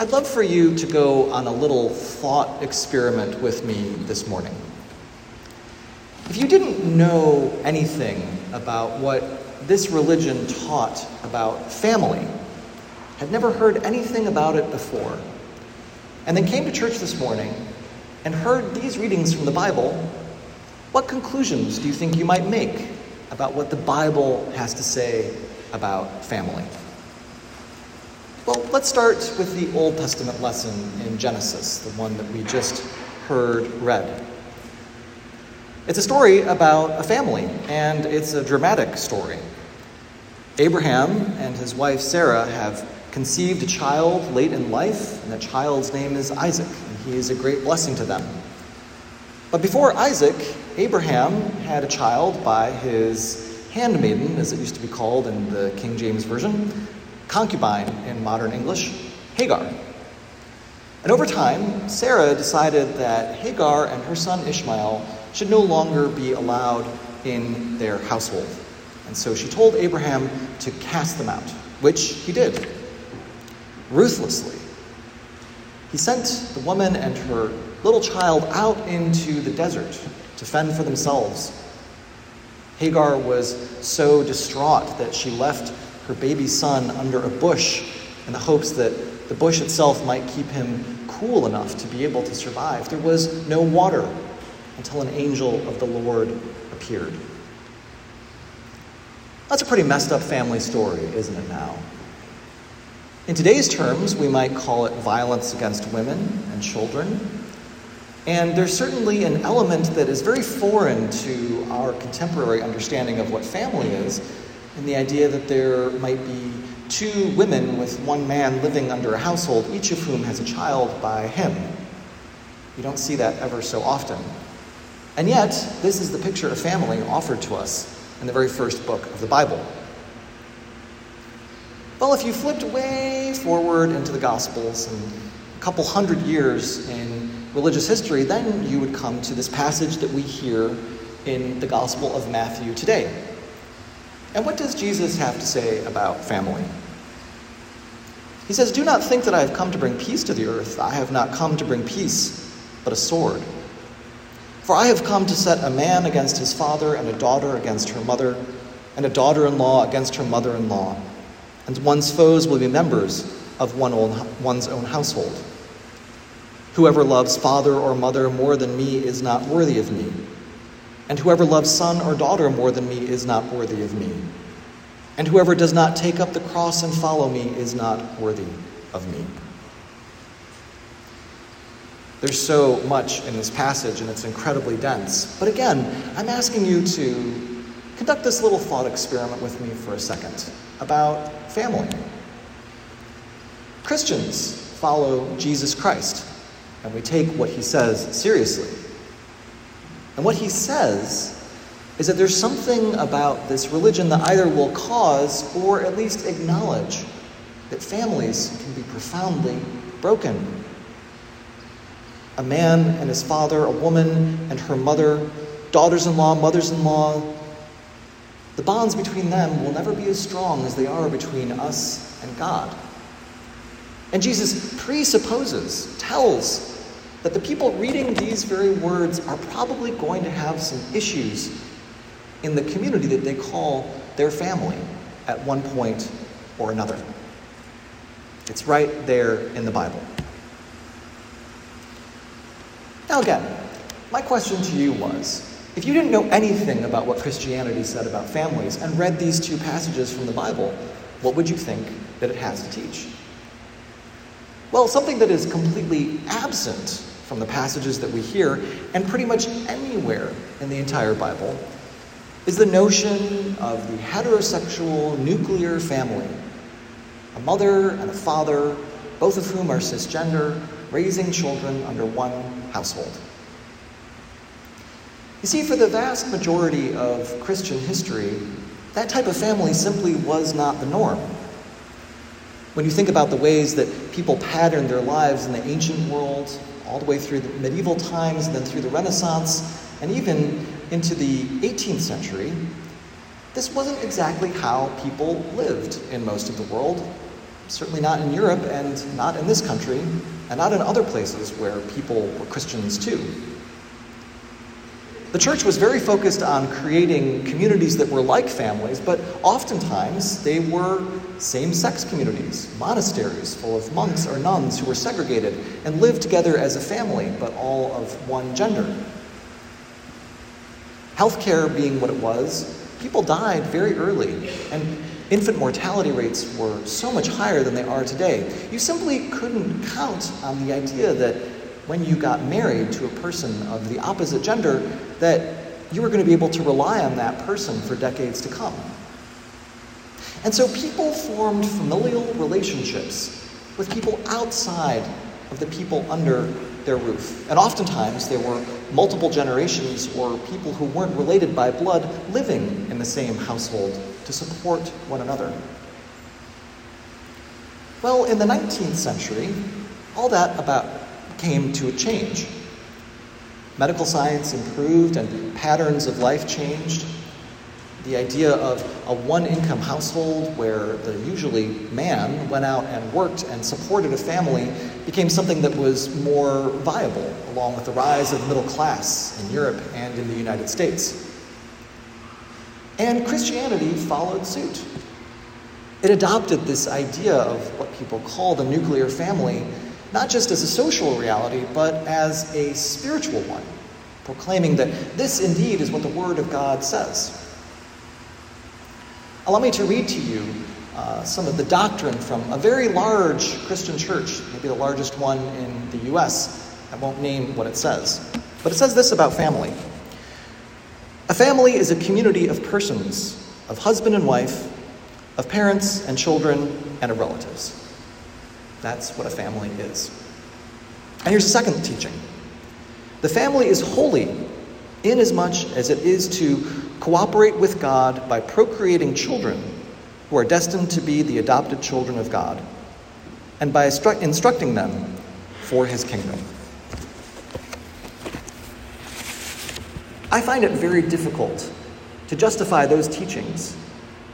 I'd love for you to go on a little thought experiment with me this morning. If you didn't know anything about what this religion taught about family, had never heard anything about it before, and then came to church this morning and heard these readings from the Bible, what conclusions do you think you might make about what the Bible has to say about family? Well, let's start with the Old Testament lesson in Genesis, the one that we just heard read. It's a story about a family, and it's a dramatic story. Abraham and his wife Sarah have conceived a child late in life, and that child's name is Isaac, and he is a great blessing to them. But before Isaac, Abraham had a child by his handmaiden, as it used to be called in the King James Version, concubine in modern English, Hagar. And over time, Sarah decided that Hagar and her son Ishmael should no longer be allowed in their household. And so she told Abraham to cast them out, which he did, ruthlessly. He sent the woman and her little child out into the desert to fend for themselves. Hagar was so distraught that she left her baby son under a bush in the hopes that the bush itself might keep him cool enough to be able to survive. There was no water until an angel of the Lord appeared. That's a pretty messed up family story, isn't it now? In today's terms, we might call it violence against women and children. And there's certainly an element that is very foreign to our contemporary understanding of what family is and the idea that there might be two women with one man living under a household, each of whom has a child by him. You don't see that ever so often. And yet, this is the picture of family offered to us in the very first book of the Bible. Well, if you flipped way forward into the Gospels and a couple hundred years in religious history, then you would come to this passage that we hear in the Gospel of Matthew today. And what does Jesus have to say about family? He says, Do not think that I have come to bring peace to the earth. I have not come to bring peace, but a sword. For I have come to set a man against his father, and a daughter against her mother, and a daughter in law against her mother in law. And one's foes will be members of one one's own household. Whoever loves father or mother more than me is not worthy of me and whoever loves son or daughter more than me is not worthy of me. And whoever does not take up the cross and follow me is not worthy of me. There's so much in this passage, and it's incredibly dense. But again, I'm asking you to conduct this little thought experiment with me for a second about family. Christians follow Jesus Christ, and we take what he says seriously. And what he says is that there's something about this religion that either will cause or at least acknowledge that families can be profoundly broken. A man and his father, a woman and her mother, daughters in law, mothers in law, the bonds between them will never be as strong as they are between us and God. And Jesus presupposes, tells that the people reading these very words are probably going to have some issues in the community that they call their family at one point or another. It's right there in the Bible. Now, again, my question to you was if you didn't know anything about what Christianity said about families and read these two passages from the Bible, what would you think that it has to teach? Well, something that is completely absent from the passages that we hear, and pretty much anywhere in the entire Bible, is the notion of the heterosexual nuclear family a mother and a father, both of whom are cisgender, raising children under one household. You see, for the vast majority of Christian history, that type of family simply was not the norm. When you think about the ways that people patterned their lives in the ancient world, all the way through the medieval times, then through the Renaissance, and even into the 18th century, this wasn't exactly how people lived in most of the world. certainly not in Europe and not in this country and not in other places where people were Christians too. The church was very focused on creating communities that were like families, but oftentimes they were same sex communities, monasteries full of monks or nuns who were segregated and lived together as a family, but all of one gender. Healthcare being what it was, people died very early, and infant mortality rates were so much higher than they are today. You simply couldn't count on the idea that when you got married to a person of the opposite gender, that you were going to be able to rely on that person for decades to come. And so people formed familial relationships with people outside of the people under their roof. And oftentimes there were multiple generations or people who weren't related by blood living in the same household to support one another. Well, in the 19th century, all that about came to a change. Medical science improved and patterns of life changed. The idea of a one income household where the usually man went out and worked and supported a family became something that was more viable, along with the rise of the middle class in Europe and in the United States. And Christianity followed suit. It adopted this idea of what people call the nuclear family not just as a social reality, but as a spiritual one, proclaiming that this indeed is what the Word of God says. Allow me to read to you uh, some of the doctrine from a very large Christian church, maybe the largest one in the U.S. I won't name what it says. But it says this about family A family is a community of persons, of husband and wife, of parents and children, and of relatives. That's what a family is. And here's a second teaching the family is holy inasmuch as much as it is to cooperate with God by procreating children who are destined to be the adopted children of God and by instru- instructing them for his kingdom. I find it very difficult to justify those teachings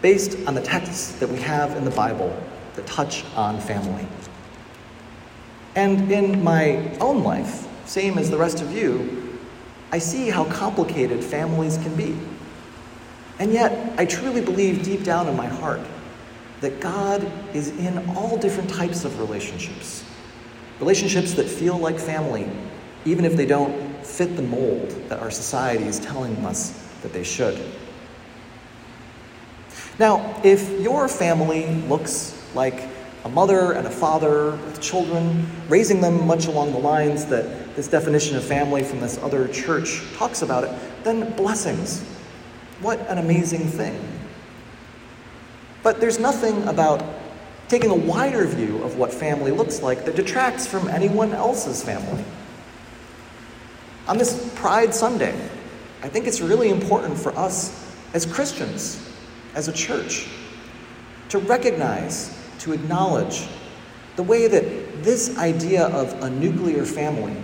based on the texts that we have in the Bible that touch on family. And in my own life, same as the rest of you, I see how complicated families can be. And yet, I truly believe deep down in my heart that God is in all different types of relationships. Relationships that feel like family, even if they don't fit the mold that our society is telling us that they should. Now, if your family looks like a mother and a father with children, raising them much along the lines that this definition of family from this other church talks about it, then blessings. What an amazing thing. But there's nothing about taking a wider view of what family looks like that detracts from anyone else's family. On this Pride Sunday, I think it's really important for us as Christians, as a church, to recognize to acknowledge the way that this idea of a nuclear family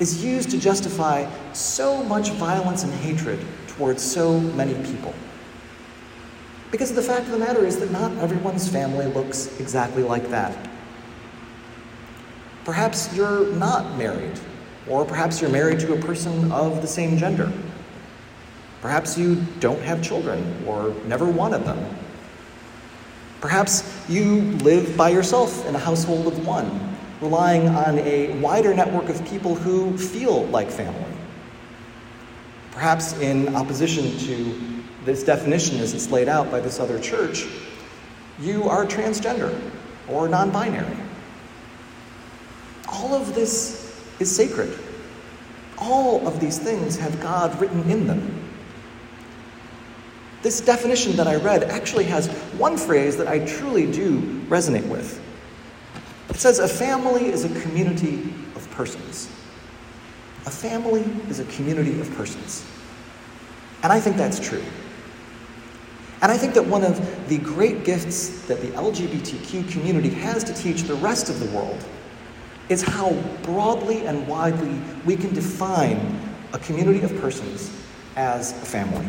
is used to justify so much violence and hatred towards so many people. Because the fact of the matter is that not everyone's family looks exactly like that. Perhaps you're not married, or perhaps you're married to a person of the same gender. Perhaps you don't have children or never wanted them. Perhaps you live by yourself in a household of one, relying on a wider network of people who feel like family. Perhaps, in opposition to this definition as it's laid out by this other church, you are transgender or non binary. All of this is sacred. All of these things have God written in them. This definition that I read actually has one phrase that I truly do resonate with. It says, A family is a community of persons. A family is a community of persons. And I think that's true. And I think that one of the great gifts that the LGBTQ community has to teach the rest of the world is how broadly and widely we can define a community of persons as a family.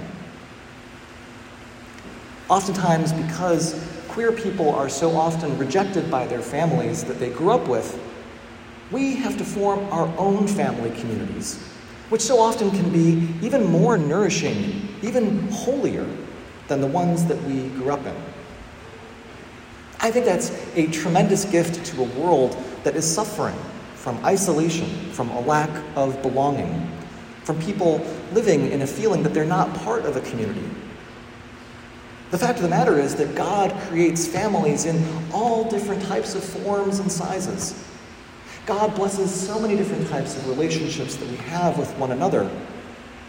Oftentimes, because queer people are so often rejected by their families that they grew up with, we have to form our own family communities, which so often can be even more nourishing, even holier than the ones that we grew up in. I think that's a tremendous gift to a world that is suffering from isolation, from a lack of belonging, from people living in a feeling that they're not part of a community. The fact of the matter is that God creates families in all different types of forms and sizes. God blesses so many different types of relationships that we have with one another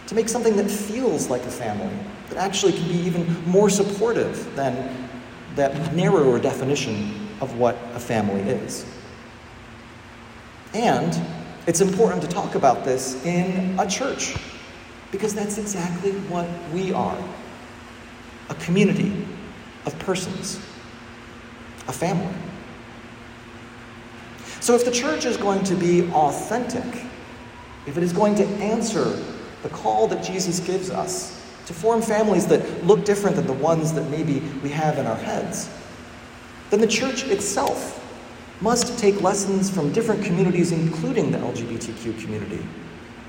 to make something that feels like a family, that actually can be even more supportive than that narrower definition of what a family is. And it's important to talk about this in a church because that's exactly what we are a community of persons, a family. So, if the church is going to be authentic, if it is going to answer the call that Jesus gives us to form families that look different than the ones that maybe we have in our heads, then the church itself must take lessons from different communities, including the LGBTQ community,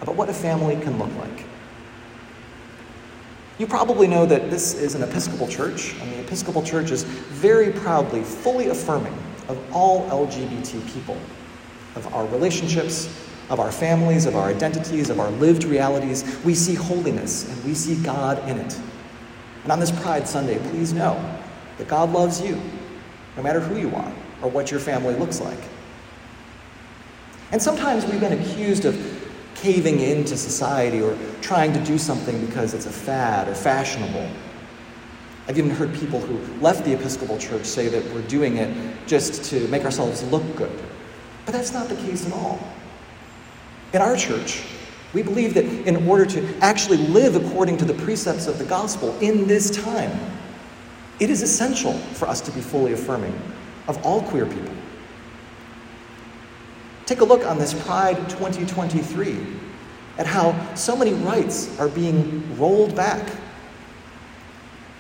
about what a family can look like. You probably know that this is an Episcopal church, and the Episcopal Church is very proudly, fully affirming of all LGBT people, of our relationships, of our families, of our identities, of our lived realities. We see holiness and we see God in it. And on this Pride Sunday, please know that God loves you, no matter who you are or what your family looks like. And sometimes we've been accused of caving into society or trying to do something because it's a fad or fashionable. I've even heard people who left the Episcopal Church say that we're doing it just to make ourselves look good. But that's not the case at all. In our church, we believe that in order to actually live according to the precepts of the gospel in this time, it is essential for us to be fully affirming of all queer people. Take a look on this Pride 2023 at how so many rights are being rolled back.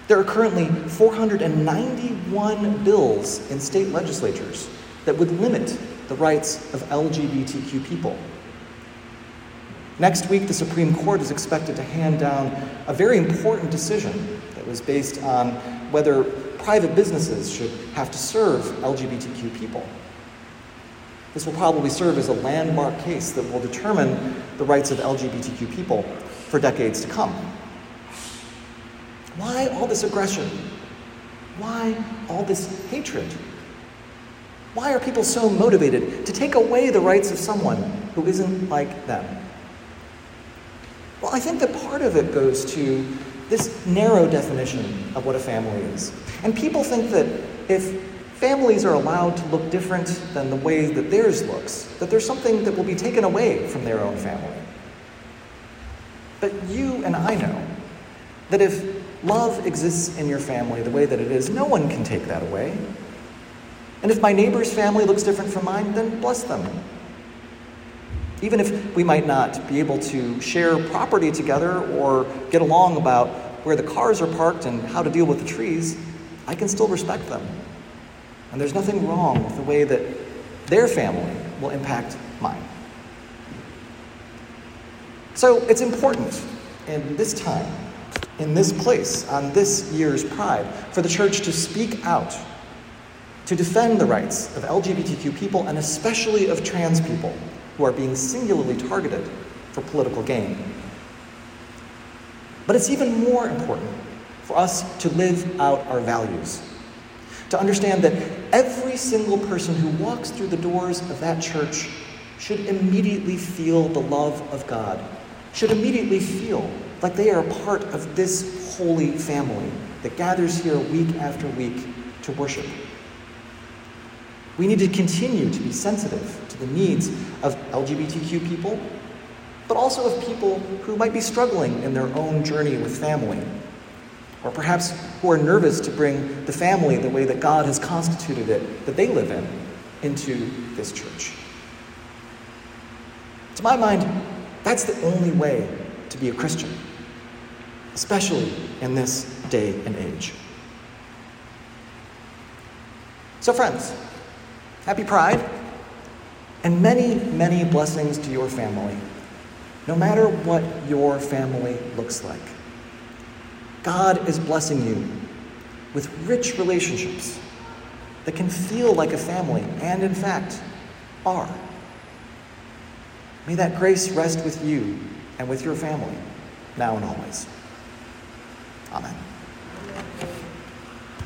There are currently 491 bills in state legislatures that would limit the rights of LGBTQ people. Next week, the Supreme Court is expected to hand down a very important decision that was based on whether private businesses should have to serve LGBTQ people. This will probably serve as a landmark case that will determine the rights of LGBTQ people for decades to come. Why all this aggression? Why all this hatred? Why are people so motivated to take away the rights of someone who isn't like them? Well, I think that part of it goes to this narrow definition of what a family is. And people think that if families are allowed to look different than the way that theirs looks, that there's something that will be taken away from their own family. But you and I know that if love exists in your family the way that it is, no one can take that away. And if my neighbor's family looks different from mine, then bless them. Even if we might not be able to share property together or get along about where the cars are parked and how to deal with the trees, I can still respect them. And there's nothing wrong with the way that their family will impact mine. So it's important in this time, in this place, on this year's Pride, for the church to speak out, to defend the rights of LGBTQ people and especially of trans people who are being singularly targeted for political gain. But it's even more important for us to live out our values. To understand that every single person who walks through the doors of that church should immediately feel the love of God, should immediately feel like they are a part of this holy family that gathers here week after week to worship. We need to continue to be sensitive to the needs of LGBTQ people, but also of people who might be struggling in their own journey with family or perhaps who are nervous to bring the family the way that God has constituted it, that they live in, into this church. To my mind, that's the only way to be a Christian, especially in this day and age. So, friends, happy Pride and many, many blessings to your family, no matter what your family looks like. God is blessing you with rich relationships that can feel like a family and, in fact, are. May that grace rest with you and with your family, now and always. Amen.